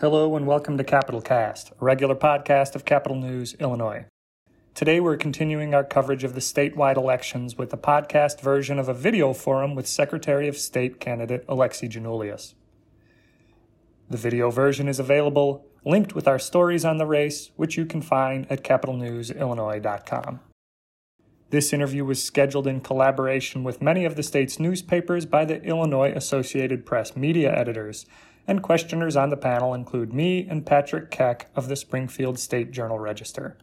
Hello and welcome to Capital Cast, a regular podcast of Capital News, Illinois. Today we're continuing our coverage of the statewide elections with a podcast version of a video forum with Secretary of State candidate Alexi Giannoulias. The video version is available, linked with our stories on the race, which you can find at capitalnewsillinois.com. This interview was scheduled in collaboration with many of the state's newspapers by the Illinois Associated Press media editors and questioners on the panel include me and Patrick Keck of the Springfield State Journal Register.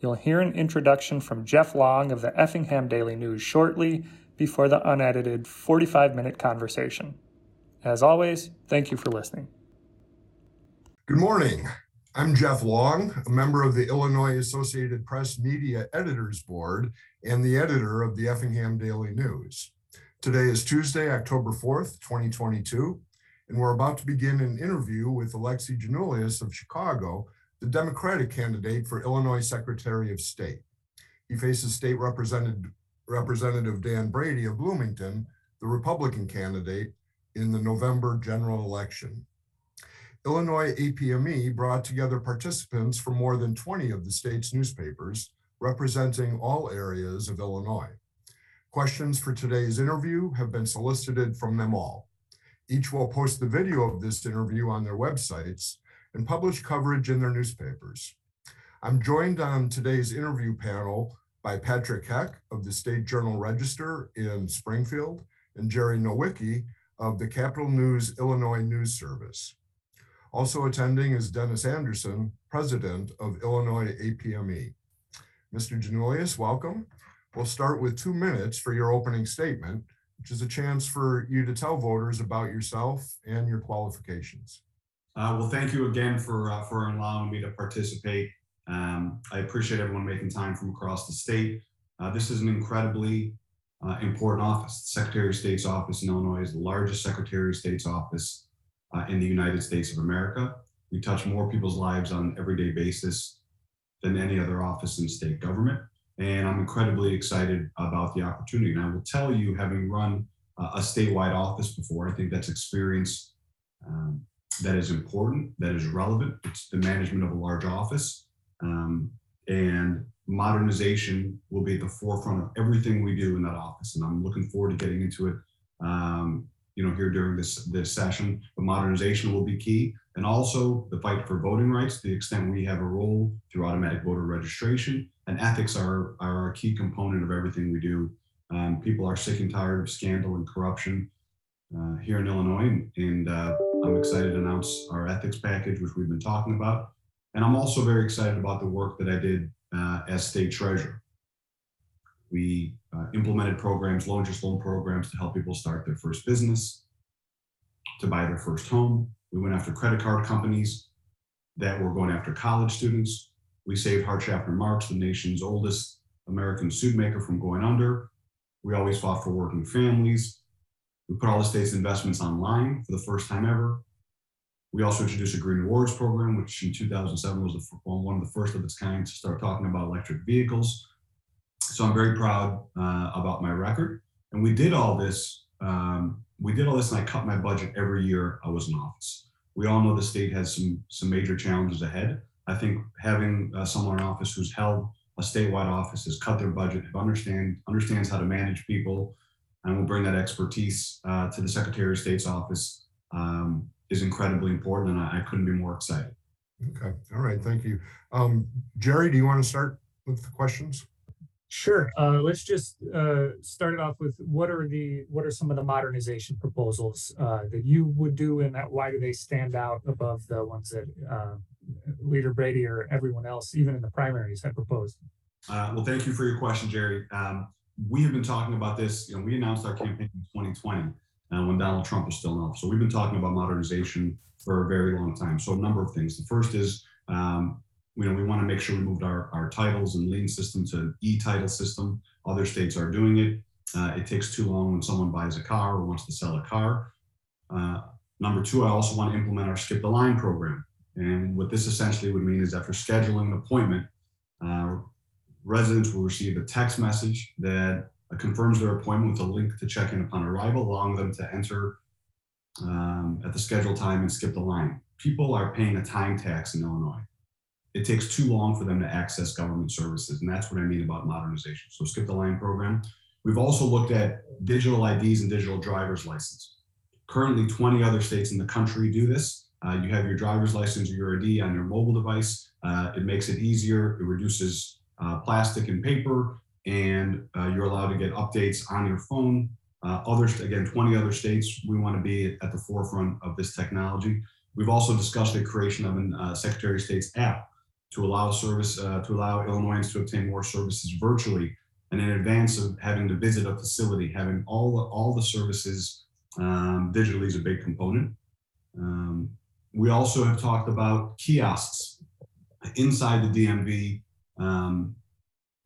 You'll hear an introduction from Jeff Long of the Effingham Daily News shortly before the unedited 45 minute conversation. As always, thank you for listening. Good morning. I'm Jeff Long, a member of the Illinois Associated Press Media Editors Board and the editor of the Effingham Daily News. Today is Tuesday, October 4th, 2022, and we're about to begin an interview with Alexi Giannoulias of Chicago, the Democratic candidate for Illinois Secretary of State. He faces State Representative, Representative Dan Brady of Bloomington, the Republican candidate, in the November general election. Illinois APME brought together participants from more than 20 of the state's newspapers, representing all areas of Illinois. Questions for today's interview have been solicited from them all. Each will post the video of this interview on their websites and publish coverage in their newspapers. I'm joined on today's interview panel by Patrick Keck of the State Journal Register in Springfield and Jerry Nowicki of the Capital News Illinois News Service. Also attending is Dennis Anderson, president of Illinois APME. Mr. Giannoulias, welcome. We'll start with two minutes for your opening statement, which is a chance for you to tell voters about yourself and your qualifications. Uh, well, thank you again for uh, for allowing me to participate. Um, I appreciate everyone making time from across the state. Uh, this is an incredibly uh, important office. The Secretary of State's office in Illinois is the largest Secretary of State's office uh, in the United States of America. We touch more people's lives on an everyday basis than any other office in state government and I'm incredibly excited about the opportunity. And I will tell you, having run uh, a statewide office before, I think that's experience um, that is important, that is relevant. It's the management of a large office, um, and modernization will be at the forefront of everything we do in that office. And I'm looking forward to getting into it. Um, you know, here during this this session, but modernization will be key, and also the fight for voting rights. To the extent we have a role through automatic voter registration, and ethics are, are a key component of everything we do. Um, people are sick and tired of scandal and corruption uh, here in Illinois, and uh, I'm excited to announce our ethics package, which we've been talking about. And I'm also very excited about the work that I did uh, as state treasurer. We uh, implemented programs, low interest loan programs to help people start their first business, to buy their first home. We went after credit card companies that were going after college students. We saved Hart-Schaffner Marx, the nation's oldest American suit maker, from going under. We always fought for working families. We put all the state's investments online for the first time ever. We also introduced a Green Rewards program, which in 2007 was one of the first of its kind to start talking about electric vehicles. So I'm very proud uh, about my record. And we did all this. Um, we did all this, and I cut my budget every year I was in office. We all know the state has some some major challenges ahead. I think having uh, someone in office who's held a statewide office, has cut their budget, understand understands how to manage people, and will bring that expertise uh, to the Secretary of State's office um, is incredibly important, and I, I, couldn't be more excited. Okay, all right, thank you, um, Jerry. Do you want to start with the questions? Sure. Uh, let's just uh, start it off with what are the what are some of the modernization proposals uh, that you would do, and that why do they stand out above the ones that uh, Leader Brady or everyone else, even in the primaries, had proposed? Uh, well, thank you for your question, Jerry. Um, we have been talking about this. You know, we announced our campaign in 2020 uh, when Donald Trump was still in office. So we've been talking about modernization for a very long time. So a number of things. The first is um, you know, we want to make sure we moved our, our titles and lien system to e-title system. Other states are doing it. Uh, it takes too long when someone buys a car or wants to sell a car. Uh, number two, I also want to implement our skip the line program. And what this essentially would mean is after scheduling an appointment, uh, residents will receive a text message that confirms their appointment with a link to check in upon arrival, allowing them to enter um, at the scheduled time and skip the line. people are paying a time tax in Illinois. It takes too long for them to access government services, and that's what I mean about modernization. So skip the line program. We've also looked at digital IDs and digital driver's license. Currently, 20 other states in the country do this. Uh, you have your driver's license or your ID on your mobile device. Uh, it makes it easier. It reduces uh, plastic and paper, and uh, you're allowed to get updates on your phone. Uh, others, again, 20 other states, we want to be at the forefront of this technology. We've also discussed the creation of a uh, Secretary of State's app to allow service uh, to allow Illinoisans to obtain more services virtually, and in advance of having to visit a facility, having all the, all the services um, digitally is a big component. Um, we also have talked about kiosks inside the DMV um,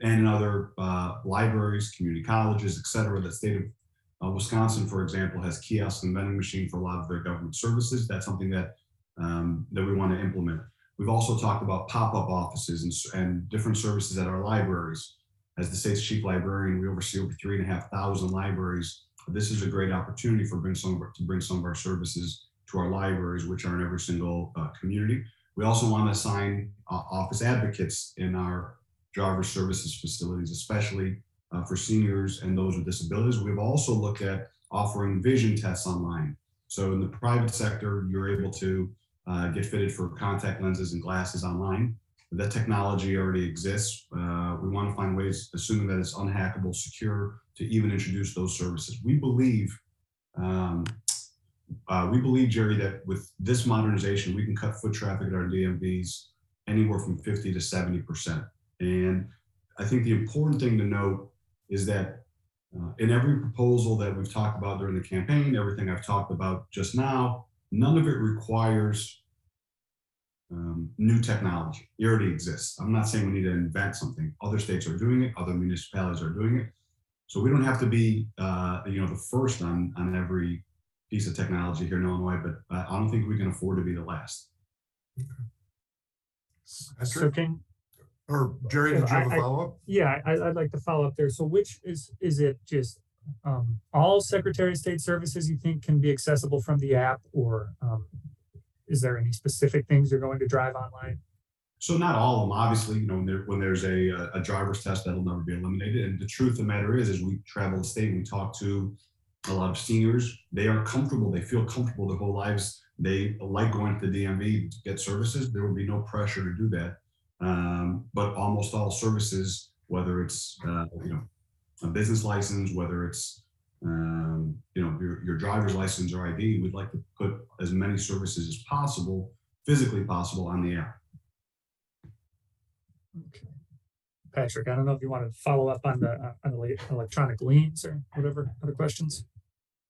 and in other uh, libraries, community colleges, et cetera. The state of uh, Wisconsin, for example, has kiosks and vending machine for a lot of their government services. That's something that um, that we want to implement. We've also talked about pop-up offices and, and different services at our libraries. As the state's chief librarian, we oversee over three and a half thousand libraries. This is a great opportunity for bring some to bring some of our services to our libraries, which are in every single uh, community. We also want to assign uh, office advocates in our driver services facilities, especially uh, for seniors and those with disabilities. We've also looked at offering vision tests online. So in the private sector, you're able to uh, get fitted for contact lenses and glasses online. That technology already exists. Uh, we want to find ways, assuming that it's unhackable, secure, to even introduce those services. We believe, um, uh, we believe, Jerry, that with this modernization, we can cut foot traffic at our DMVs anywhere from 50 to 70 percent. And I think the important thing to note is that uh, in every proposal that we've talked about during the campaign, everything I've talked about just now, none of it requires um, new technology. It already exists. I'm not saying we need to invent something. Other states are doing it. Other municipalities are doing it. So we don't have to be, uh, you know, the first on on every piece of technology here in Illinois. But I don't think we can afford to be the last. Okay. So can, Or Jerry, did you have a I- I- follow-up? yeah, I, I'd like to follow up there. So which is, is it just um, all Secretary of State services you think can be accessible from the app or um, is there any specific things you're going to drive online? So not all of them, obviously, you know, when, there, when there's a, a driver's test, that'll never be eliminated. And the truth of the matter is, is we travel the state, we talk to a lot of seniors. They are comfortable. They feel comfortable their whole lives. They like going to the DMV to get services. There will be no pressure to do that. Um, but almost all services, whether it's uh, you know a business license, whether it's um, you know your, your driver's license or ID, we'd like to put as many services as possible, physically possible, on the app. Okay. Patrick, I don't know if you want to follow up on the, uh, on the le- electronic liens or whatever, other questions?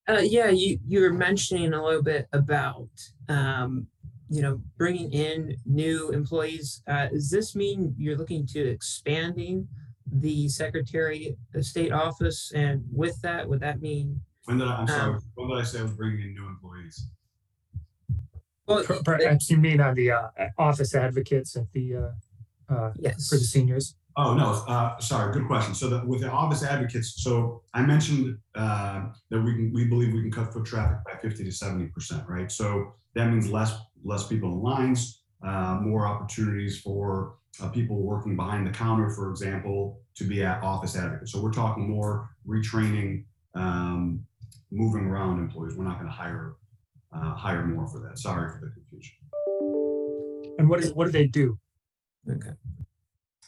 Uh, yeah, you, you were mentioning a little bit about, um, you know, bringing in new employees. Uh, does this mean you're looking to expanding the Secretary of State office? And with that, would that mean? When did I, I'm sorry, Um, when did I say I was bringing in new employees? Well, Per- Perhaps you mean on the uh, office advocates at the, uh, uh, yes. for the seniors? Oh, no, uh, sorry, good question. So the, with the office advocates, so I mentioned, uh, that we can, we believe we can cut foot traffic by fifty to seventy percent, right? So that means less, less people in lines, uh, more opportunities for, uh, people working behind the counter, for example, to be at office advocates. So we're talking more retraining, um, moving around employees. We're not gonna hire, uh, hire more for that. Sorry for the confusion. And what is, what do they do? Okay.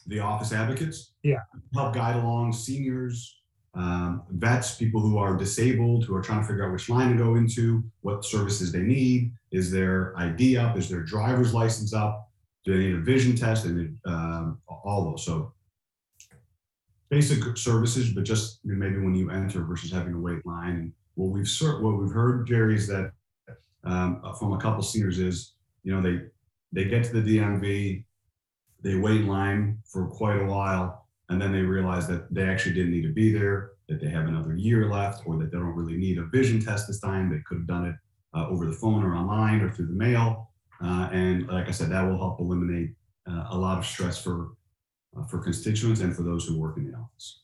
the office advocates. Yeah. Help guide along seniors, um, vets, people who are disabled, who are trying to figure out which line to go into, what services they need. Is their ID up? Is their driver's license up? Do they need a vision test? Need um, all those. So basic services, but just maybe when you enter versus having to wait line. And what we've what we've heard, Jerry, is that um, from a couple seniors is, you know, they they get to the DMV, they wait in line for quite a while and then they realize that they actually didn't need to be there that they have another year left or that they don't really need a vision test this time. They could have done it uh, over the phone or online or through the mail. Uh, and like i said that will help eliminate uh, a lot of stress for uh, for constituents and for those who work in the office.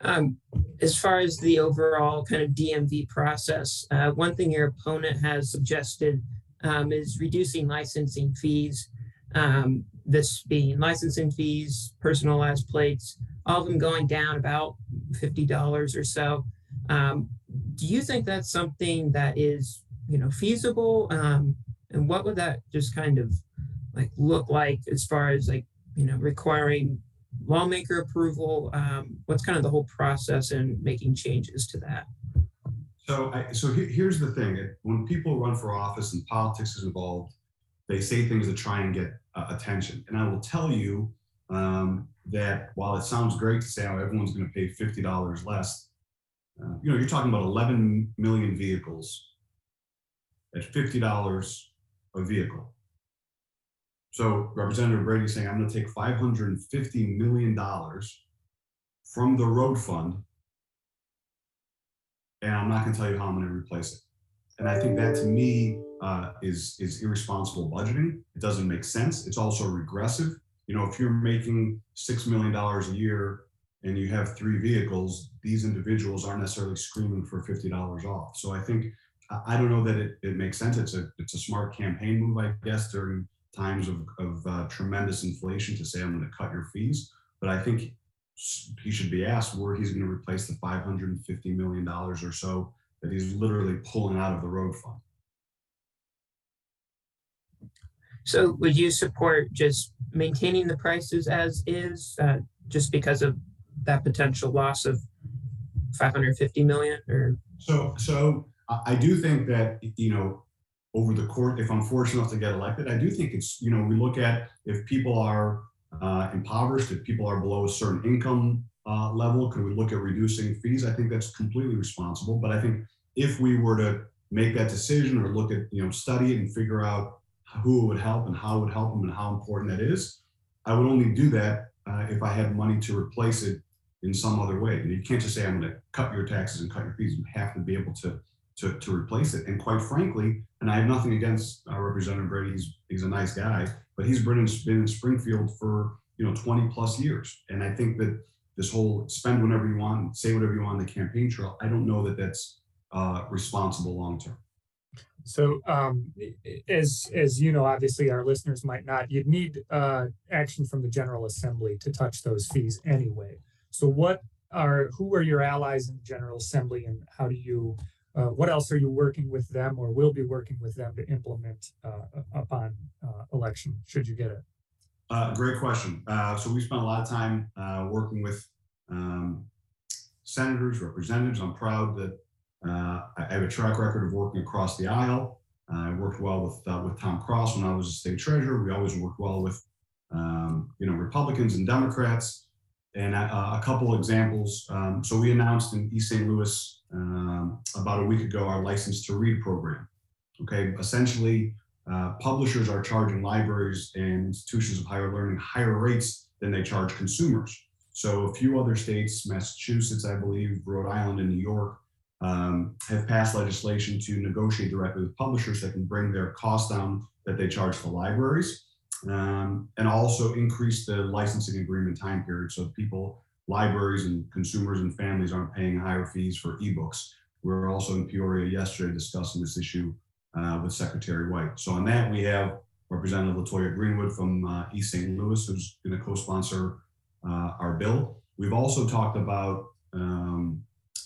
Um, as far as the overall kind of DMV process, uh, one thing your opponent has suggested um, is reducing licensing fees. Um, this being licensing fees, personalized plates, all of them going down about $50 or so. Um, do you think that's something that is, you know, feasible? Um, and what would that just kind of like look like as far as like, you know, requiring lawmaker approval? Um, what's kind of the whole process in making changes to that? So, I, so he, here's the thing: when people run for office and politics is involved, they say things to try and get uh, attention. And I will tell you um, that while it sounds great to say, "Oh, everyone's going to pay fifty dollars less," uh, you know, you're talking about 11 million vehicles at fifty dollars a vehicle. So Representative Brady saying, I'm going to take $550 million from the road fund and I'm not going to tell you how I'm going to replace it. And I think that to me uh, is is irresponsible budgeting. It doesn't make sense. It's also regressive. You know, if you're making six million dollars a year and you have three vehicles, these individuals aren't necessarily screaming for fifty dollars off. So I think I don't know that it, it makes sense. It's a it's a smart campaign move, I guess, during times of, of uh, tremendous inflation to say I'm going to cut your fees. But I think he should be asked where he's going to replace the 550 million dollars or so that he's literally pulling out of the road fund. So would you support just maintaining the prices as is, uh, just because of that potential loss of 550 million or? So, so I do think that, you know, over the court, if I'm fortunate enough to get elected, I do think it's, you know, we look at if people are uh, impoverished, if people are below a certain income uh, level, can we look at reducing fees? I think that's completely responsible. But I think if we were to make that decision or look at, you know, study it and figure out who it would help and how it would help them and how important that is, I would only do that uh, if I had money to replace it in some other way. And you can't just say, I'm going to cut your taxes and cut your fees. You have to be able to to, to replace it. And quite frankly, and I have nothing against uh, Representative Brady, he's, he's a nice guy, but he's been in, been in Springfield for you know 20 plus years. And I think that this whole spend whenever you want, say whatever you want on the campaign trail, I don't know that that's uh, responsible long term. So, um, as as you know, obviously our listeners might not. You'd need uh, action from the General Assembly to touch those fees anyway. So, what are who are your allies in the General Assembly, and how do you uh, what else are you working with them or will be working with them to implement uh, upon uh, election should you get it? Uh, great question. Uh, so we spent a lot of time working with um, senators, representatives. I'm proud that I have a track record of working across the aisle. I worked well with with Tom Cross when I was a state treasurer. We always worked well with um, you know Republicans and Democrats. And a couple examples. Um, so we announced in East St. Louis um, about a week ago our license to read program. Okay, essentially, uh, publishers are charging libraries and institutions of higher learning higher rates than they charge consumers. So a few other states, Massachusetts, I believe, Rhode Island, and New York, um, have passed legislation to negotiate directly with publishers that can bring their costs down that they charge for libraries, um, and also increase the licensing agreement time period so people libraries and consumers and families aren't paying higher fees for ebooks. We were also in Peoria yesterday discussing this issue uh, with Secretary White. So on that, we have Representative Latoya Greenwood from uh, East St. Louis, who's going to co-sponsor uh, our bill. We've also talked about um,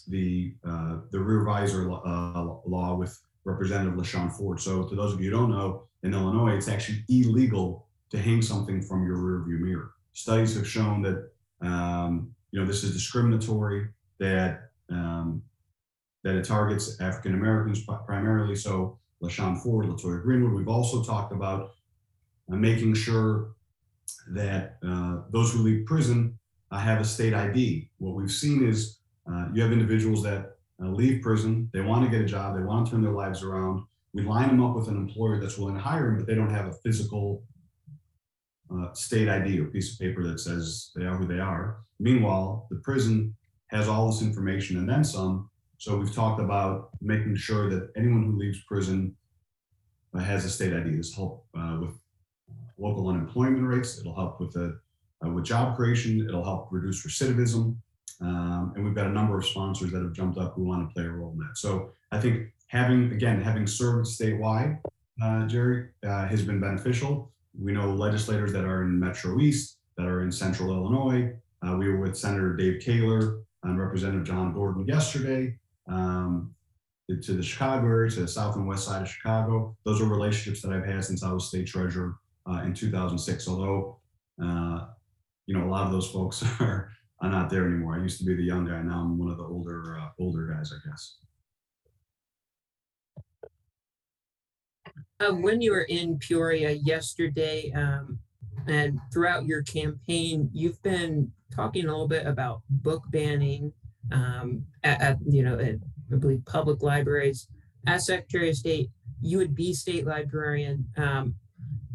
the uh, the rear visor uh, law with Representative LaShawn Ford. So to those of you who don't know, in Illinois, it's actually illegal to hang something from your rearview mirror. Studies have shown that um, you know, this is discriminatory that um, that it targets African Americans primarily. So LaShawn Ford, Latoya Greenwood. We've also talked about uh, making sure that uh, those who leave prison uh, have a state ID. What we've seen is uh, you have individuals that uh, leave prison, they want to get a job, they want to turn their lives around. We line them up with an employer that's willing to hire them, but they don't have a physical uh, state ID or piece of paper that says they are who they are. Meanwhile, the prison has all this information and then some. So we've talked about making sure that anyone who leaves prison uh, has a state ID. This help uh, with local unemployment rates. It'll help with the uh, with job creation. It'll help reduce recidivism. Um, and we've got a number of sponsors that have jumped up who want to play a role in that. So I think having, again, having served statewide, uh, Jerry, uh, has been beneficial. We know legislators that are in Metro East, that are in Central Illinois. Uh, we were with Senator Dave Koehler and Representative Jehan Gordon yesterday um, to the Chicago area, to the south and west side of Chicago. Those are relationships that I've had since I was state treasurer uh, in 2006. Although, uh, you know, a lot of those folks are, are not there anymore. I used to be the young guy. Now I'm one of the older uh, older guys, I guess. Uh, when you were in Peoria yesterday, um, and throughout your campaign, you've been talking a little bit about book banning um, at, at, you know, at, I believe public libraries. As Secretary of State, you would be state librarian. Um,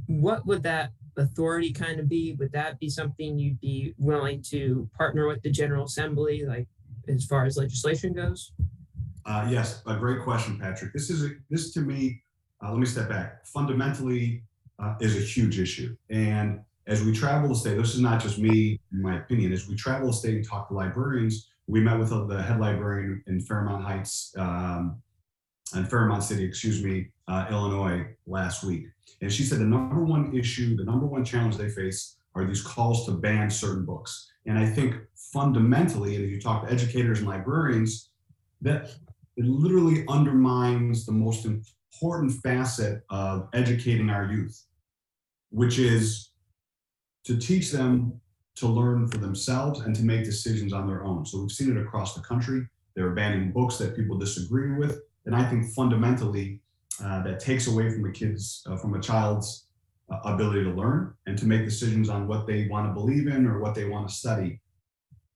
what would that authority kind of be? Would that be something you'd be willing to partner with the General Assembly, like as far as legislation goes? Uh, yes, a great question, Patrick. This is a, this to me. Uh, let me step back. Fundamentally, uh, is a huge issue, and as we travel the state, this is not just me, in my opinion. As we travel the state and talk to librarians, we met with the head librarian in Fairmount Heights um, and Fairmont City, excuse me, uh, Illinois last week. And she said the number one issue, the number one challenge they face are these calls to ban certain books. And I think fundamentally, and if you talk to educators and librarians, that it literally undermines the most important facet of educating our youth, which is to teach them to learn for themselves and to make decisions on their own. So we've seen it across the country. They're banning books that people disagree with. And I think fundamentally, uh, that takes away from a kid's, uh, from a child's uh, ability to learn and to make decisions on what they want to believe in or what they want to study.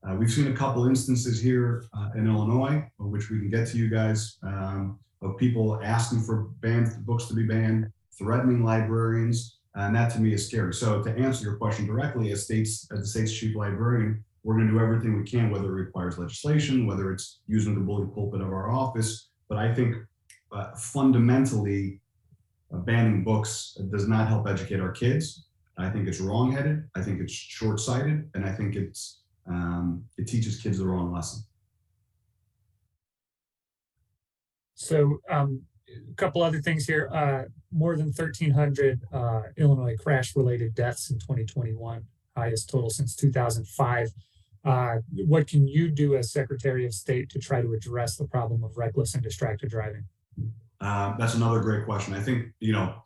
Uh, we've seen a couple instances here uh, in Illinois, which we can get to you guys, um, of people asking for banned books to be banned, threatening librarians, and that to me is scary. So to answer your question directly, as states, as the state's chief librarian, we're going to do everything we can, whether it requires legislation, whether it's using the bully pulpit of our office. But I think uh, fundamentally, uh, banning books does not help educate our kids. I think it's wrongheaded. I think it's short-sighted, and I think it's um, it teaches kids the wrong lesson. So um, a couple other things here. Uh, more than 1,300 uh, Illinois crash-related deaths in 2021, highest total since 2005. Uh, what can you do as Secretary of State to try to address the problem of reckless and distracted driving? Uh, that's another great question. I think you know,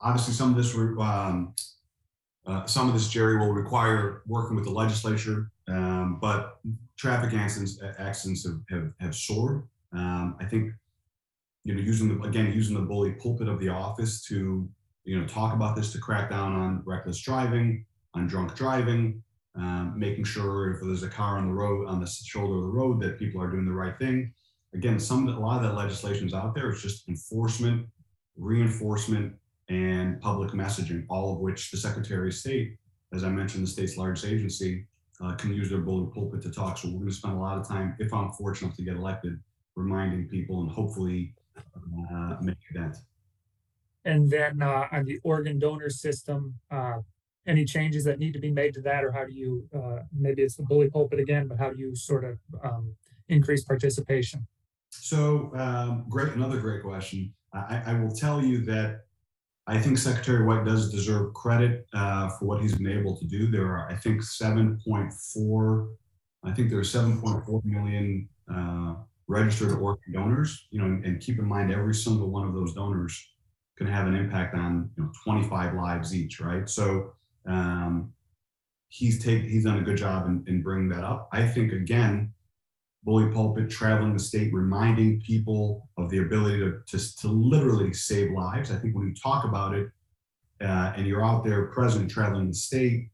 obviously, some of this, um, uh, some of this, Jerry, will require working with the legislature. Um, but traffic accidents, accidents have, have, have soared. Um, I think you know, using the, again, using the bully pulpit of the office to, you know, talk about this, to crack down on reckless driving, on drunk driving, um, making sure if there's a car on the road, on the shoulder of the road, that people are doing the right thing. Again, some a lot of that legislation is out there. It's just enforcement, reinforcement, and public messaging, all of which the Secretary of State, as I mentioned, the state's largest agency, uh, can use their bully pulpit to talk. So we're going to spend a lot of time, if I'm fortunate to get elected, reminding people and hopefully uh, make that. And then uh, on the organ donor system, uh, any changes that need to be made to that, or how do you, uh, maybe it's the bully pulpit again, but how do you sort of um, increase participation? So um, great, another great question. I, I, will tell you that I think Secretary White does deserve credit uh, for what he's been able to do. There are, I think, 7.4, I think there are 7.4 million uh, registered organ donors, you know, and, and keep in mind every single one of those donors can have an impact on you know 25 lives each, right? So um, he's take he's done a good job in, in bringing that up. I think again, bully pulpit traveling the state, reminding people of the ability to to, to literally save lives. I think when you talk about it uh, and you're out there present traveling the state,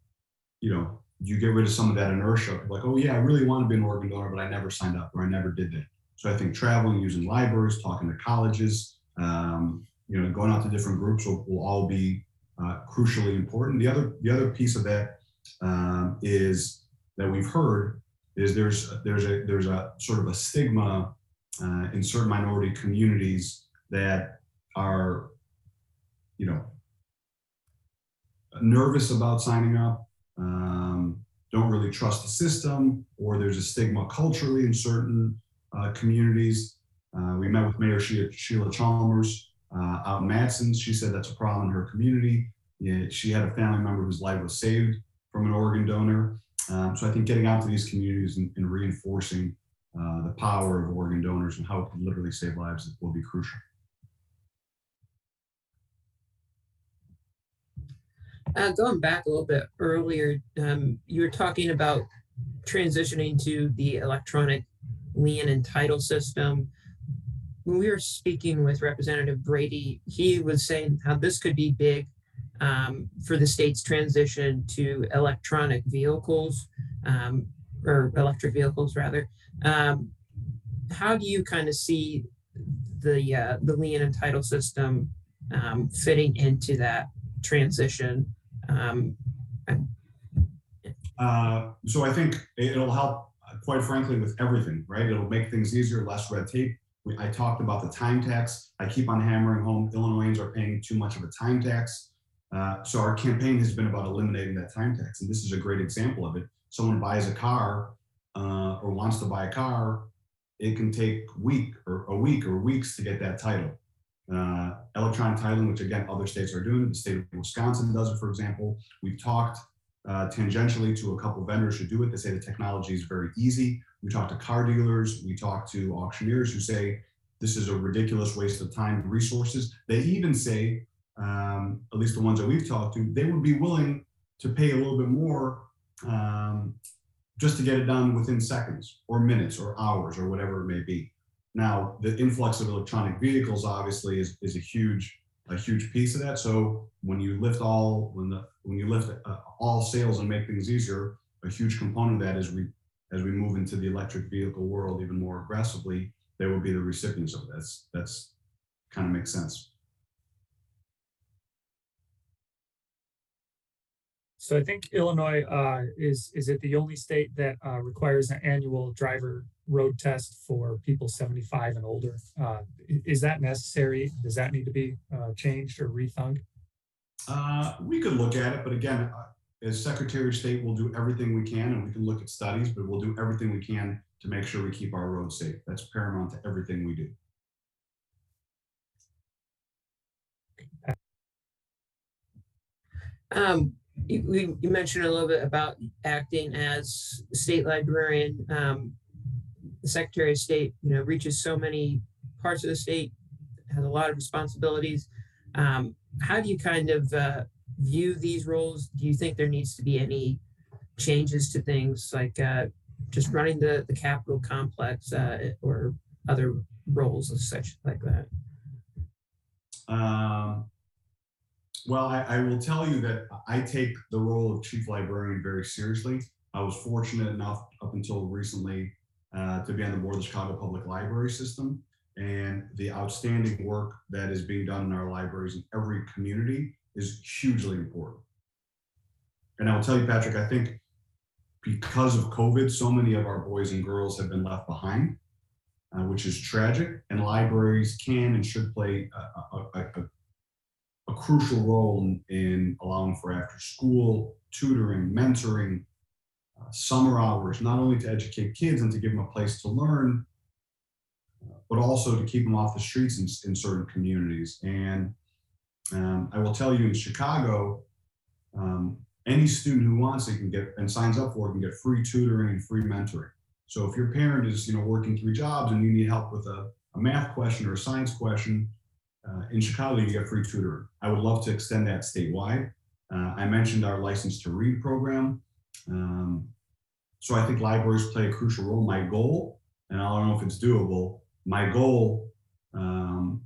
you know, you get rid of some of that inertia. Like, oh yeah, I really want to be an organ donor, but I never signed up or I never did that. So I think traveling, using libraries, talking to colleges, um, you know, going out to different groups will, will all be uh, crucially important. The other the other piece of that um, is that we've heard is there's there's a there's a sort of a stigma uh, in certain minority communities that are you know nervous about signing up, um, don't really trust the system, or there's a stigma culturally in certain uh, communities. Uh, we met with Mayor Sheila, Sheila Chalmers uh, out in Matteson. She said that's a problem in her community. Yeah, she had a family member whose life was saved from an organ donor. Um, so I think getting out to these communities and, and reinforcing uh, the power of organ donors and how it can literally save lives will be crucial. Uh, going back a little bit earlier, um, you were talking about transitioning to the electronic lien and title system. When we were speaking with Representative Brady, he was saying how this could be big um, for the state's transition to electronic vehicles um, or electric vehicles rather. Um, how do you kind of see the uh, the lien and title system um, fitting into that transition? Um, uh, so I think it'll help, quite frankly, with everything, right? It'll make things easier, less red tape. I talked about the time tax. I keep on hammering home Illinoisans are paying too much of a time tax. Uh, so our campaign has been about eliminating that time tax, and this is a great example of it. Someone buys a car uh, or wants to buy a car, it can take week or a week or weeks to get that title. Uh, electronic titling, which again other states are doing, the state of Wisconsin does it, for example. We've talked uh, tangentially to a couple vendors who do it. They say the technology is very easy. We talk to car dealers, we talk to auctioneers who say this is a ridiculous waste of time and resources. They even say um, at least the ones that we've talked to, they would be willing to pay a little bit more um, just to get it done within seconds or minutes or hours or whatever it may be. Now, the influx of electronic vehicles obviously is, is a huge a huge piece of that. So when you lift all when the when you lift uh, all sales and make things easier, a huge component of that is we as we move into the electric vehicle world even more aggressively, they will be the recipients of this. That's kind of makes sense. So I think Illinois uh, is is it the only state that uh, requires an annual driver road test for people 75 and older. Uh, is that necessary? Does that need to be uh, changed or rethunk? Uh, we could look at it, but again, uh, as Secretary of State, we'll do everything we can, and we can look at studies, but we'll do everything we can to make sure we keep our roads safe. That's paramount to everything we do. Um, you, you mentioned a little bit about acting as state librarian. Um, the Secretary of State, you know, reaches so many parts of the state, has a lot of responsibilities. Um, how do you kind of uh, view these roles? Do you think there needs to be any changes to things like uh, just running the the Capitol complex uh, or other roles of such like that? Um, well, I, I, will tell you that I take the role of chief librarian very seriously. I was fortunate enough up until recently uh, to be on the board of the Chicago Public Library System. And the outstanding work that is being done in our libraries in every community is hugely important. And I will tell you, Patrick, I think because of COVID, so many of our boys and girls have been left behind, uh, which is tragic. And libraries can and should play a, a, a, a crucial role in, in allowing for after school tutoring, mentoring, uh, summer hours, not only to educate kids and to give them a place to learn, uh, but also to keep them off the streets in, in certain communities. And um, I will tell you in Chicago, um, any student who wants it can get and signs up for it can get free tutoring and free mentoring. So if your parent is, you know, working three jobs and you need help with a, a math question or a science question, uh, in Chicago, you get free tutoring. I would love to extend that statewide. Uh, I mentioned our license to read program. Um, so I think libraries play a crucial role. My goal, and I don't know if it's doable, my goal, um,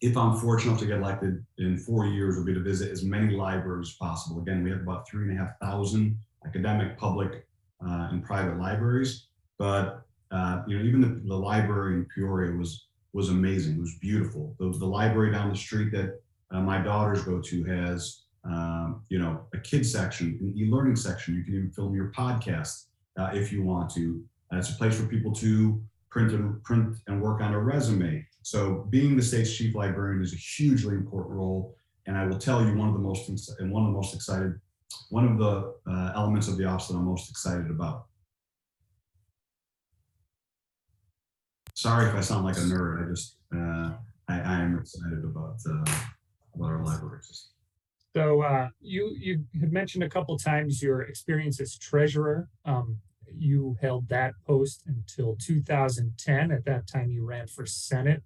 if I'm fortunate enough to get elected in four years, will be to visit as many libraries as possible. Again, we have about three and a half thousand academic, public, uh, and private libraries. But uh, you know, even the, the library in Peoria was was amazing. It was beautiful. The, the library down the street that uh, my daughters go to has, um, you know, a kids section, an e-learning section. You can even film your podcast uh, if you want to. Uh, it's a place for people to print and print and work on a resume. So being the state's chief librarian is a hugely important role. And I will tell you, one of the most and one of the most excited one of the uh, elements of the office that I'm most excited about. Sorry if I sound like a nerd. I just uh, I, I am excited about uh, about our library system. So uh, you you had mentioned a couple times your experience as treasurer. Um, you held that post until 2010. At that time, you ran for Senate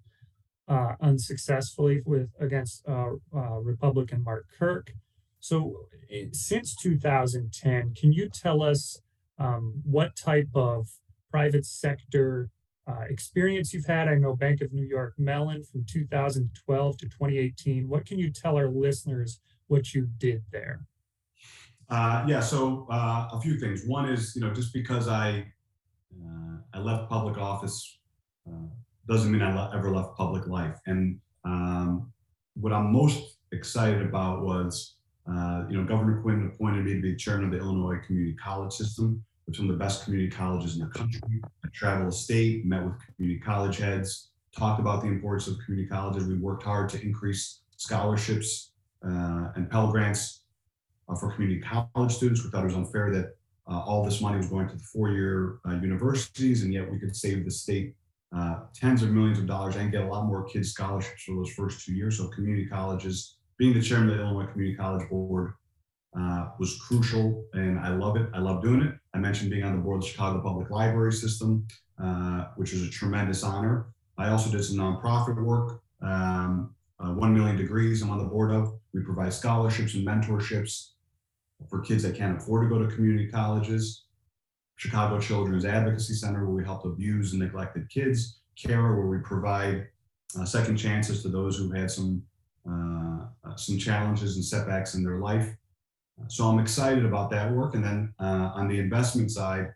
uh, unsuccessfully with against uh, uh, Republican Mark Kirk. So eh, since 2010, can you tell us um, what type of private sector uh, experience you've had? I know Bank of New York Mellon from 2012 to 2018. What can you tell our listeners what you did there? Uh, yeah, so uh, a few things. One is, you know, just because I uh, I left public office uh, doesn't mean I le- ever left public life. And um, what I'm most excited about was, uh, you know, Governor Quinn appointed me to be chairman of the Illinois Community College System, which is one of the best community colleges in the country. I traveled the state, met with community college heads, talked about the importance of community colleges. We worked hard to increase scholarships uh, and Pell Grants uh, for community college students. We thought it was unfair that uh, all this money was going to the four-year uh, universities, and yet we could save the state uh, tens of millions of dollars and get a lot more kids scholarships for those first two years. So community colleges, being the chairman of the Illinois Community College Board uh, was crucial, and I love it. I love doing it. I mentioned being on the board of the Chicago Public Library System, uh, which is a tremendous honor. I also did some nonprofit work. Um, uh, One Million Degrees, I'm on the board of. We provide scholarships and mentorships for kids that can't afford to go to community colleges. Chicago Children's Advocacy Center, where we help abused and neglected kids. CARA, where we provide uh, second chances to those who've had some uh, uh, some challenges and setbacks in their life. So I'm excited about that work. And then uh, on the investment side,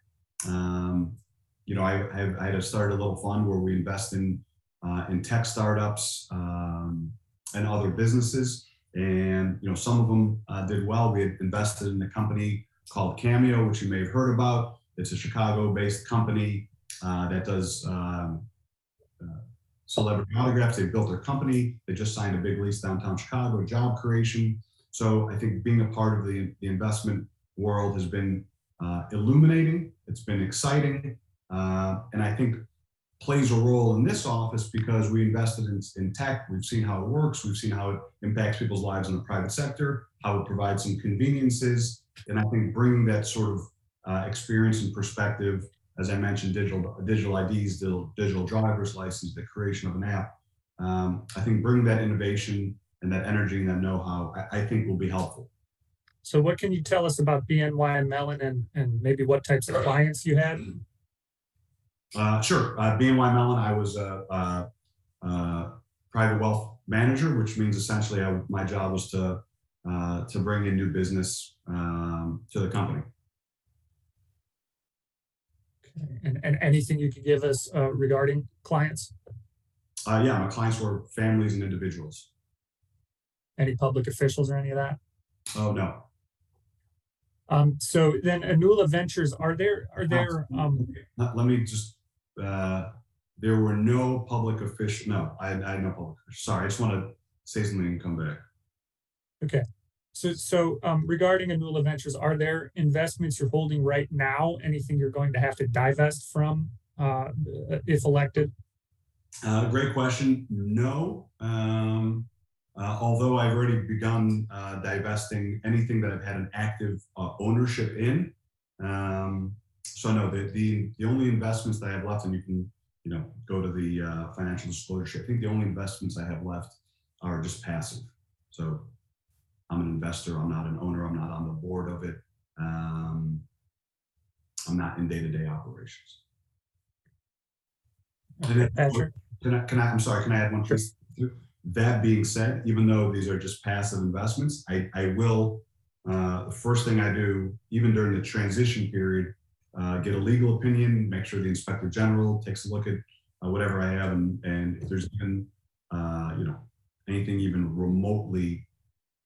um, you know, I, I, I had to start a little fund where we invest in uh, in tech startups um, and other businesses. And you know, some of them uh, did well. We had invested in a company called Cameo, which you may have heard about. It's a Chicago-based company uh, that does um, uh, celebrity autographs. They built their company. They just signed a big lease downtown Chicago, job creation. So I think being a part of the, the investment world has been uh, illuminating. It's been exciting, uh, and I think plays a role in this office because we invested in, in tech. We've seen how it works. We've seen how it impacts people's lives in the private sector, how it provides some conveniences, and I think bringing that sort of uh, experience and perspective, as I mentioned, digital digital IDs, digital, digital driver's license, the creation of an app. Um, I think bringing that innovation and that energy and that know-how, I, I think will be helpful. So what can you tell us about BNY Mellon and, and maybe what types of clients you had? Uh, sure. Uh, BNY Mellon, I was a, a, a, private wealth manager, which means essentially I, my job was to uh, to bring in new business um, to the company. Okay. And, and anything you could give us uh, regarding clients? Uh, yeah, my clients were families and individuals. Any public officials or any of that? Oh no. Um, so then Annoula Ventures, are there, are there, um, Let, let me just, uh, there were no public official, no, I, I had no public, official. sorry, I just want to say something and come back. okay. So, so, um, regarding Annoula Ventures, are there investments you're holding right now? Anything you're going to have to divest from, uh, if elected? Uh, great question. No. Um, uh, although I've already begun uh, divesting anything that I've had an active uh, ownership in. Um, so no, the, the the only investments that I have left, and you can you know go to the uh, financial disclosure. I think the only investments I have left are just passive. So I'm an investor. I'm not an owner. I'm not on the board of it. Um, I'm not in day-to-day operations. Then- Patrick? Can I, can I, I'm sorry, can I add one piece? That being said, even though these are just passive investments, I, I will, uh, the first thing I do, even during the transition period, uh, get a legal opinion, make sure the inspector general takes a look at uh, whatever I have and, and if there's even, uh, you know, anything even remotely,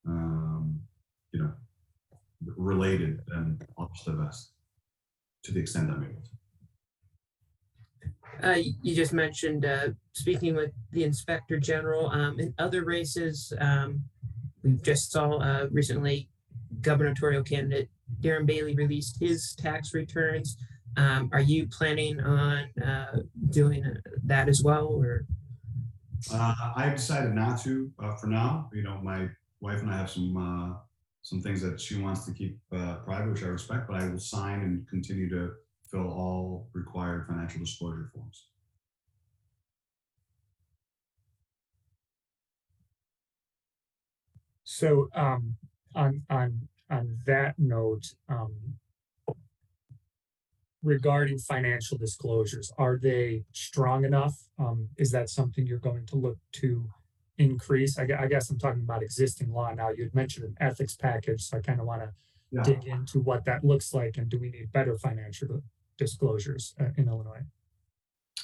um, you know, related, then I'll just divest to the extent I'm able to. Uh, you just mentioned, uh, speaking with the Inspector General, um, in other races, um, we just saw, uh, recently gubernatorial candidate Darren Bailey released his tax returns. Um, are you planning on uh, doing uh, that as well, or? Uh, I decided not to uh, for now. You know, my wife and I have some uh, some things that she wants to keep uh, private, which I respect. But I will sign and continue to fill all required financial disclosure forms. So um, on on on that note, um, regarding financial disclosures, are they strong enough? Um, is that something you're going to look to increase? I, I guess I'm talking about existing law now. You had mentioned an ethics package, so I kind of want to Yeah. dig into what that looks like and do we need better financial disclosures uh, in Illinois?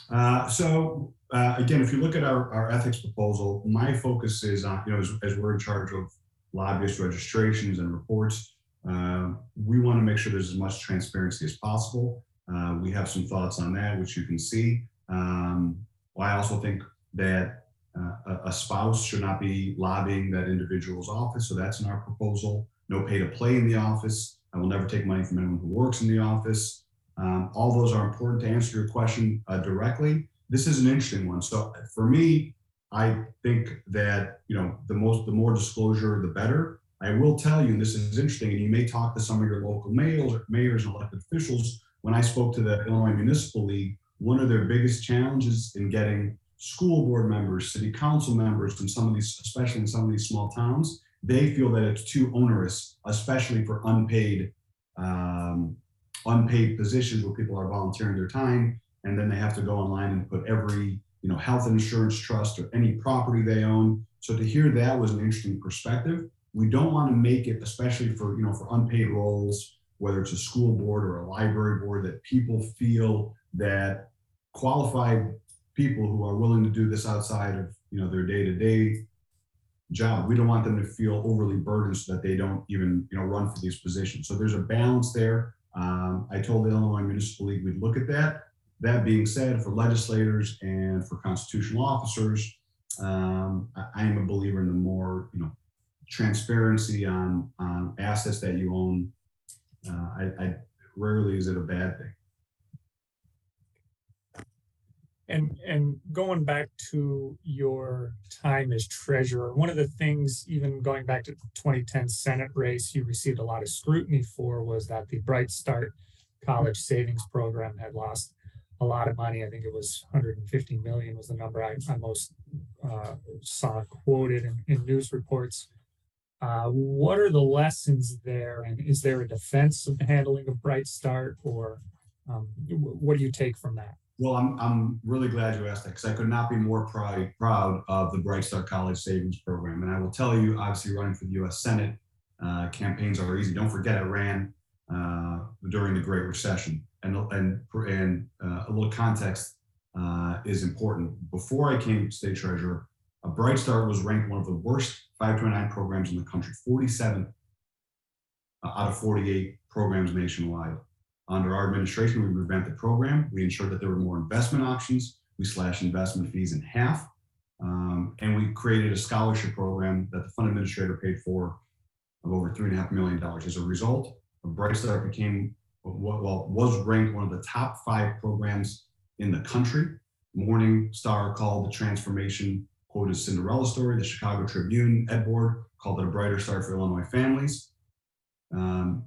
Uh, so uh, again, if you look at our, our ethics proposal, my focus is on, you know, as, as we're in charge of lobbyist registrations and reports, uh, we want to make sure there's as much transparency as possible. Uh, we have some thoughts on that, which you can see. Um, I also think that uh, a, a spouse should not be lobbying that individual's office, so that's in our proposal. No pay to play in the office. I will never take money from anyone who works in the office. Um, all those are important to answer your question uh, directly. This is an interesting one. So for me, I think that you know the most, the more disclosure, the better. I will tell you, and this is interesting, and you may talk to some of your local mayors, mayors and elected officials. When I spoke to the Illinois Municipal League, one of their biggest challenges in getting school board members, city council members, and some of these, especially in some of these small towns, they feel that it's too onerous, especially for unpaid um, unpaid positions where people are volunteering their time and then they have to go online and put every you know health insurance trust or any property they own so to hear that was an interesting perspective we don't want to make it especially for you know for unpaid roles whether it's a school board or a library board that people feel that qualified people who are willing to do this outside of you know their day-to-day job we don't want them to feel overly burdened so that they don't even you know run for these positions so there's a balance there um, I told the Illinois Municipal League we'd look at that. That being said, for legislators and for constitutional officers, um, I, I am a believer in the more you know transparency on on assets that you own. Uh, I, I rarely is it a bad thing. And and going back to your time as treasurer, one of the things, even going back to the 2010 Senate race, you received a lot of scrutiny for was that the Bright Start College Savings Program had lost a lot of money. I think it was 150 million was the number I, I most uh, saw quoted in, in news reports. Uh, what are the lessons there, and is there a defense of the handling of Bright Start, or um, wh- what do you take from that? Well, I'm, I'm really glad you asked that because I could not be more proud, proud of the Bright Start College Savings Program. And I will tell you, obviously, running for the US Senate, uh, campaigns are easy. Don't forget, I ran uh, during the Great Recession. And, and, and uh, a little context uh, is important. Before I came state treasurer, Bright Start was ranked one of the worst 529 programs in the country, 47 uh, out of 48 programs nationwide. Under our administration, we revamped the program. We ensured that there were more investment options. We slashed investment fees in half. Um, and we created a scholarship program that the fund administrator paid for of over three and a half million dollars. As a result, Bright Start became well was ranked one of the top five programs in the country. Morningstar called the transformation quote a Cinderella story. The Chicago Tribune Ed Board called it a brighter start for Illinois families. Um,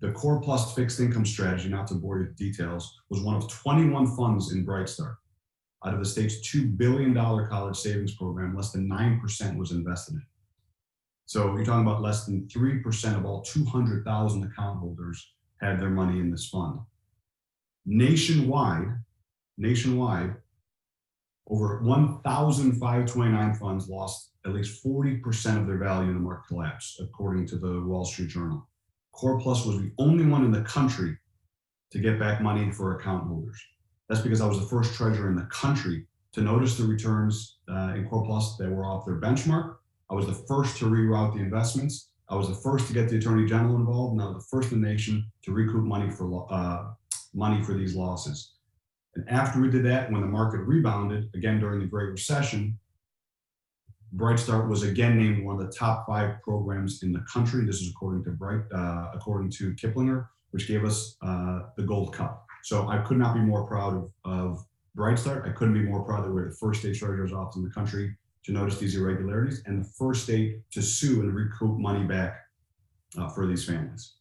the Core Plus fixed income strategy, not to bore you with details, was one of 21 funds in Bright Start. Out of the state's $2 billion college savings program, less than 9% was invested in. So you're talking about less than 3% of all 200,000 account holders had their money in this fund. Nationwide, nationwide, over 1,529 funds lost at least 40% of their value in the market collapse, according to the Wall Street Journal. Core Plus was the only one in the country to get back money for account holders. That's because I was the first treasurer in the country to notice the returns uh, in Core Plus that were off their benchmark. I was the first to reroute the investments. I was the first to get the Attorney General involved, and I was the first in the nation to recoup money for uh, money for these losses. And after we did that, when the market rebounded again during the Great Recession, Bright Start was again named one of the top five programs in the country. This is according to Bright, uh, according to Kiplinger, which gave us uh, the Gold Cup. So I could not be more proud of, of Bright Start. I couldn't be more proud that we're the first state treasurer's office in the country to notice these irregularities and the first state to sue and recoup money back uh, for these families.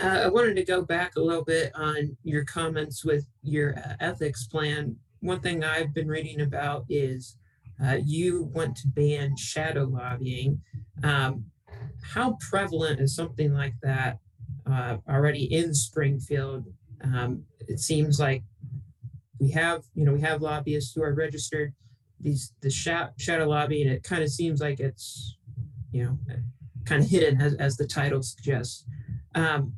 Uh, I wanted to go back a little bit on your comments with your uh, ethics plan. One thing I've been reading about is uh, you want to ban shadow lobbying. Um, how prevalent is something like that uh, already in Springfield? Um, it seems like we have, you know, we have lobbyists who are registered. These the shadow lobbying. It kind of seems like it's, you know, kind of hidden as, as the title suggests. Um,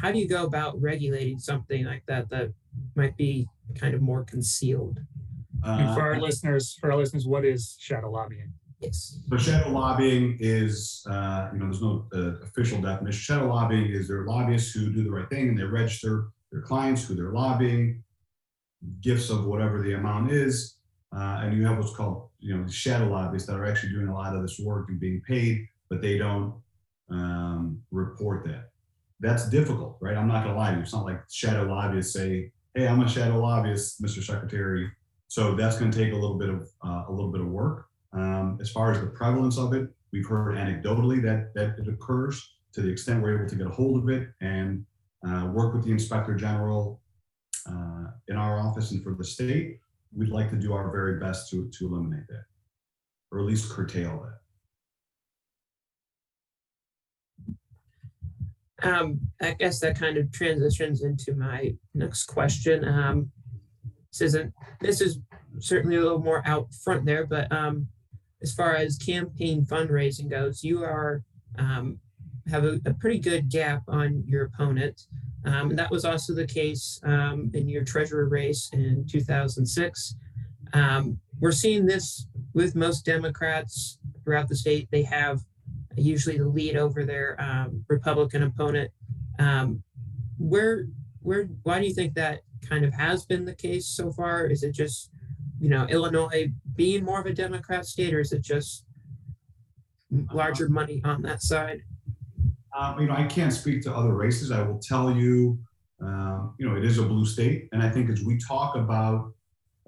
how do you go about regulating something like that that might be kind of more concealed? and for our uh, listeners, for our listeners, what is shadow lobbying? Yes. So shadow lobbying is, uh, you know, there's no uh, official definition. Shadow lobbying is there are lobbyists who do the right thing and they register their clients who they're lobbying, gifts of whatever the amount is, uh, and you have what's called, you know, shadow lobbyists that are actually doing a lot of this work and being paid, but they don't um, report that. That's difficult, right? I'm not going to lie to you. It's not like shadow lobbyists say, "Hey, I'm a shadow lobbyist, Mr. Secretary." So that's going to take a little bit of uh, a little bit of work. Um, as far as the prevalence of it, we've heard anecdotally that that it occurs. To the extent we're able to get a hold of it and uh, work with the inspector general uh, in our office and for the state, we'd like to do our very best to to eliminate that, or at least curtail that. Um, I guess that kind of transitions into my next question. Um, this isn't this is certainly a little more out front there, but um, as far as campaign fundraising goes, you are um, have a, a, pretty good gap on your opponent. Um, and that was also the case um, in your treasurer race in 2006. Um, we're seeing this with most Democrats throughout the state. They have usually the lead over their um, Republican opponent. Um, where, where, why do you think that kind of has been the case so far? Is it just, you know, Illinois being more of a Democrat state, or is it just larger money on that side? Um, you know, I can't speak to other races. I will tell you, uh, you know, it is a blue state, and I think as we talk about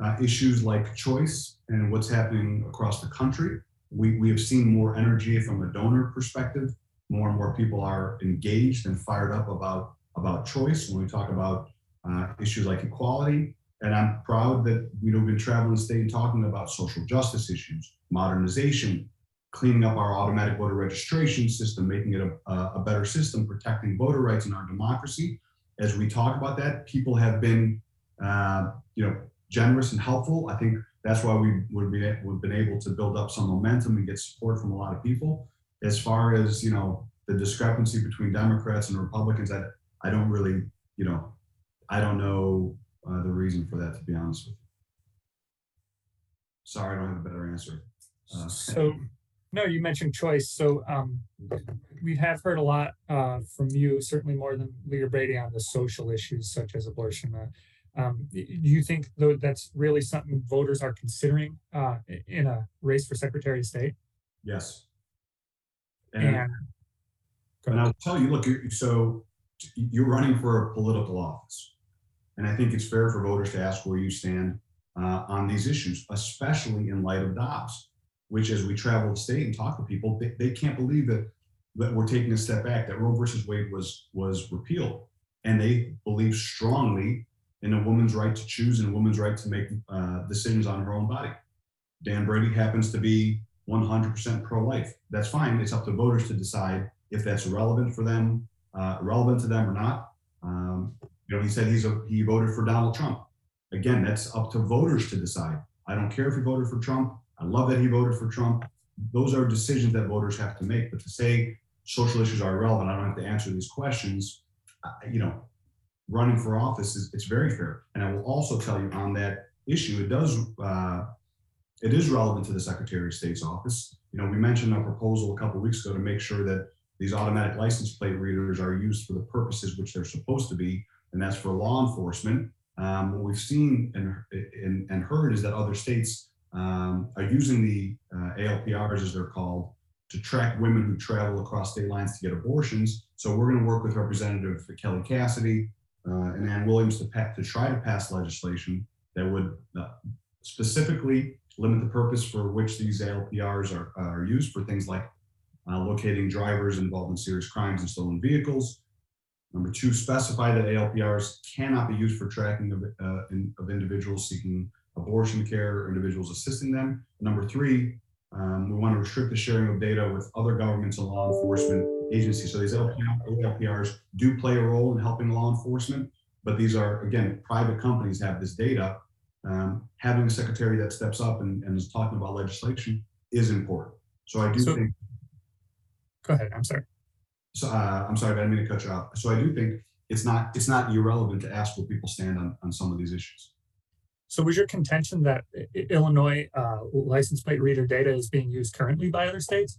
uh, issues like choice and what's happening across the country, we, we have seen more energy from a donor perspective. More and more people are engaged and fired up about, about choice when we talk about uh, issues like equality. And I'm proud that you know, we've been traveling the state and talking about social justice issues, modernization, cleaning up our automatic voter registration system, making it a, a better system, protecting voter rights in our democracy. As we talk about that, people have been, uh, you know, generous and helpful. I think that's why we would be we've been able to build up some momentum and get support from a lot of people. As far as you know, the discrepancy between Democrats and Republicans, I I don't really you know I don't know uh, the reason for that to be honest with you. Sorry, I don't have a better answer. Uh, so, no, you mentioned choice. So um, we have heard a lot uh, from you, certainly more than Leader Brady, on the social issues such as abortion. Uh, um, do you think though that's really something voters are considering uh, in a race for Secretary of State? Yes. And, and, and I'll tell you, look, so you're running for a political office, and I think it's fair for voters to ask where you stand uh, on these issues, especially in light of Dobbs, which, as we travel the state and talk to people, they, they can't believe that that we're taking a step back. That Roe versus Wade was was repealed, and they believe strongly in a woman's right to choose and a woman's right to make uh, decisions on her own body. Dan Brady happens to be 100% pro-life. That's fine. It's up to voters to decide if that's relevant for them, uh, relevant to them or not. Um, you know, he said he's a, he voted for Donald Trump. Again, that's up to voters to decide. I don't care if he voted for Trump. I love that he voted for Trump. Those are decisions that voters have to make. But to say social issues are irrelevant, I don't have to answer these questions. Uh, you know, running for office is it's very fair. And I will also tell you on that issue, it does uh, it is relevant to the Secretary of State's office. You know, we mentioned a proposal a couple weeks ago to make sure that these automatic license plate readers are used for the purposes which they're supposed to be, and that's for law enforcement. Um, what we've seen and, and, and, heard is that other states um, are using the uh, ALPRs, as they're called, to track women who travel across state lines to get abortions. So we're going to work with Representative Kelly Cassidy uh, and Ann Williams to, to try to pass legislation that would uh, specifically limit the purpose for which these ALPRs are, are used for things like uh, locating drivers involved in serious crimes and stolen vehicles. Number two, specify that ALPRs cannot be used for tracking of, uh, in, of individuals seeking abortion care or individuals assisting them. Number three, um, we want to restrict the sharing of data with other governments and law enforcement agencies. So these ALPRs do play a role in helping law enforcement, but these are, again, private companies have this data. Um, having a secretary that steps up and, and, is talking about legislation is important. So I do so, think. Go ahead. I'm sorry. So uh, I'm sorry, I didn't mean to cut you off. So I do think it's not it's not irrelevant to ask where people stand on, on some of these issues. So was your contention that Illinois uh, license plate reader data is being used currently by other states?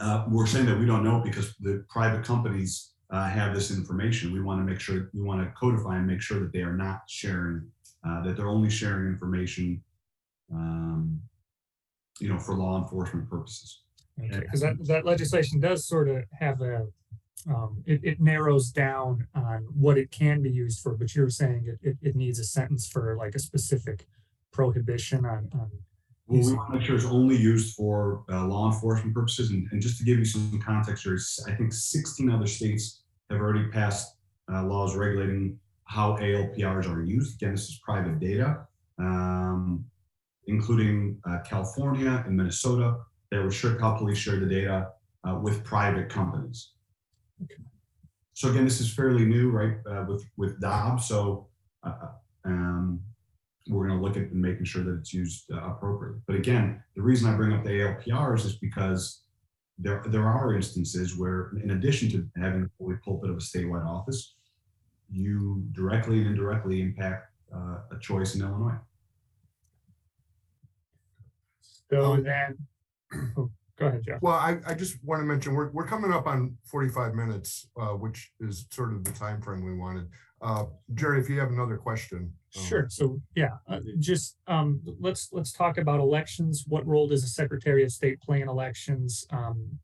Uh, we're saying that we don't know because the private companies uh, have this information. We want to make sure we want to codify and make sure that they are not sharing, uh, that they're only sharing information, um, you know, for law enforcement purposes. Okay, because that, that legislation does sort of have a um, it, it, narrows down on what it can be used for, but you're saying it, it, it needs a sentence for like a specific prohibition on. on well, we want to make sure it's only used for uh, law enforcement purposes. And, and, just to give you some context here, I think 16 other states have already passed uh, laws regulating how ALPRs are used. Again, this is private data, um, including uh, California and Minnesota that restrict how police share the data uh, with private companies. So again, this is fairly new, right, uh, with with Dobbs. So uh um, we're going to look at making sure that it's used uh, appropriately. But again, the reason I bring up the ALPRs is because there there are instances where, in addition to having the pulpit of a statewide office, you directly and indirectly impact uh, a choice in Illinois. So then, oh, Go ahead, Jeff. Well, I, I just want to mention, we're, we're coming up on 45 minutes, uh, which is sort of the time frame we wanted. Uh, Jerry, if you have another question. um, Sure. So yeah, uh, just um, let's let's talk about elections. What role does the Secretary of State play in elections? Um,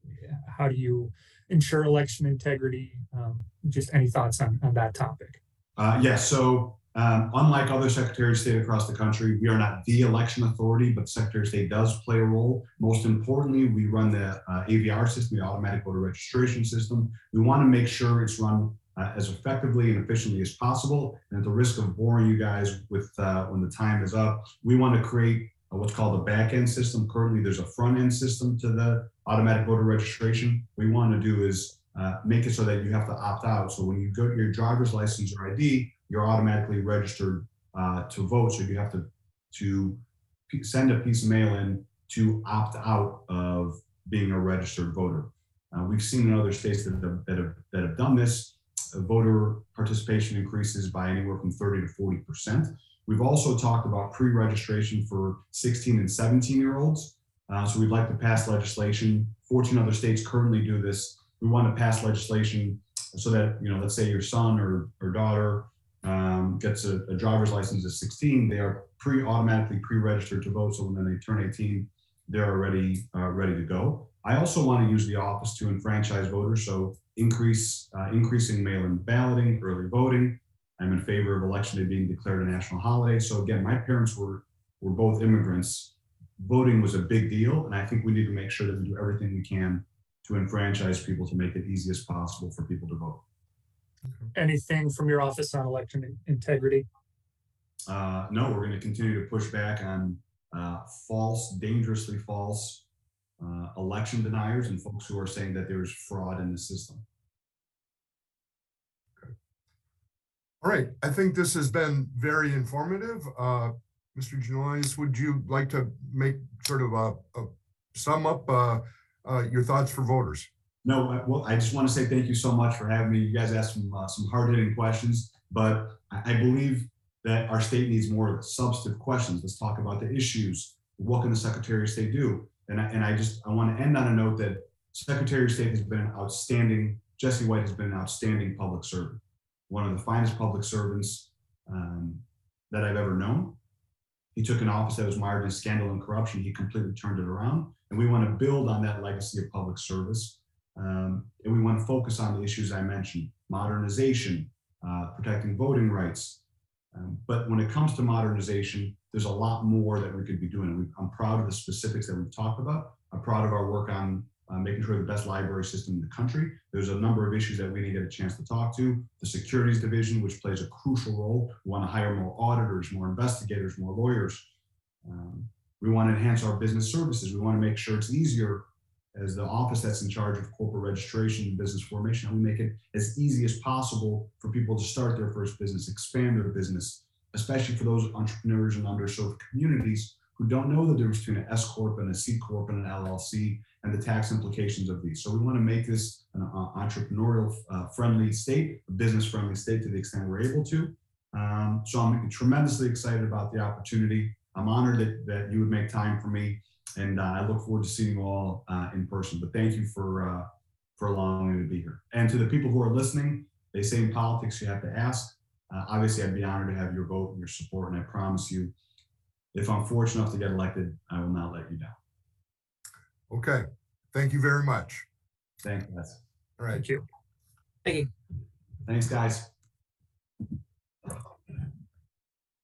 how do you ensure election integrity? Um, just any thoughts on on that topic? Uh, yes. So um, unlike other Secretary of State across the country, we are not the election authority, but the Secretary of State does play a role. Most importantly, we run the uh, AVR system, the automatic voter registration system. We want to make sure it's run uh, as effectively and efficiently as possible. And at the risk of boring you guys with uh, when the time is up, we want to create what's called a back end system. Currently, there's a front end system to the automatic voter registration. We want to do is uh, make it so that you have to opt out. So when you go to your driver's license or ID, you're automatically registered uh, to vote. So you have to to send a piece of mail in to opt out of being a registered voter. Uh, we've seen in other states that have, that have, that have done this, uh, voter participation increases by anywhere from 30 to 40 percent. We've also talked about pre-registration for 16 and 17 year olds. Uh, so we'd like to pass legislation. 14 other states currently do this. We want to pass legislation so that, you know, let's say your son or, or daughter um, gets a, a, driver's license at 16, they are pre-automatically pre-registered to vote. So when they turn 18, they're already uh, ready to go. I also want to use the office to enfranchise voters, so increase uh, increasing mail-in balloting, early voting. I'm in favor of election day being declared a national holiday. So again, my parents were were both immigrants. Voting was a big deal, and I think we need to make sure that we do everything we can to enfranchise people to make it easy as possible for people to vote. Anything from your office on election integrity? Uh, no, we're going to continue to push back on uh, false, dangerously false uh, election deniers and folks who are saying that there's fraud in the system. All right, I think this has been very informative. Uh, Mr. Giannoulias, would you like to make sort of a, a sum up uh, uh, your thoughts for voters? No, well, I just want to say thank you so much for having me. You guys asked some uh, some hard hitting questions, but I believe that our state needs more substantive questions. Let's talk about the issues. What can the Secretary of State do? And I, and I just I want to end on a note that Secretary of State has been an outstanding. Jesse White has been an outstanding public servant, one of the finest public servants um, that I've ever known. He took an office that was mired in scandal and corruption. He completely turned it around. And we want to build on that legacy of public service. Um, and we want to focus on the issues I mentioned modernization, uh, protecting voting rights. Um, but when it comes to modernization, there's a lot more that we could be doing. We, I'm proud of the specifics that we've talked about. I'm proud of our work on uh, making sure the best library system in the country. There's a number of issues that we didn't get a chance to talk to. The securities division, which plays a crucial role. We want to hire more auditors, more investigators, more lawyers. Um, we want to enhance our business services. We want to make sure it's easier as the office that's in charge of corporate registration and business formation. how We make it as easy as possible for people to start their first business, expand their business, especially for those entrepreneurs in underserved communities who don't know the difference between an S corp and a C corp and an LLC and the tax implications of these. So we want to make this an uh, entrepreneurial uh, friendly state, a business friendly state to the extent we're able to. Um, so I'm tremendously excited about the opportunity. I'm honored that, that you would make time for me, and uh, I look forward to seeing you all uh, in person. But thank you for uh, for allowing me to be here. And to the people who are listening, they say in politics you have to ask. Uh, obviously, I'd be honored to have your vote and your support, and I promise you, if I'm fortunate enough to get elected, I will not let you down. Okay, thank you very much. Thank you. All right. Thank you. Thank you. Thanks, guys.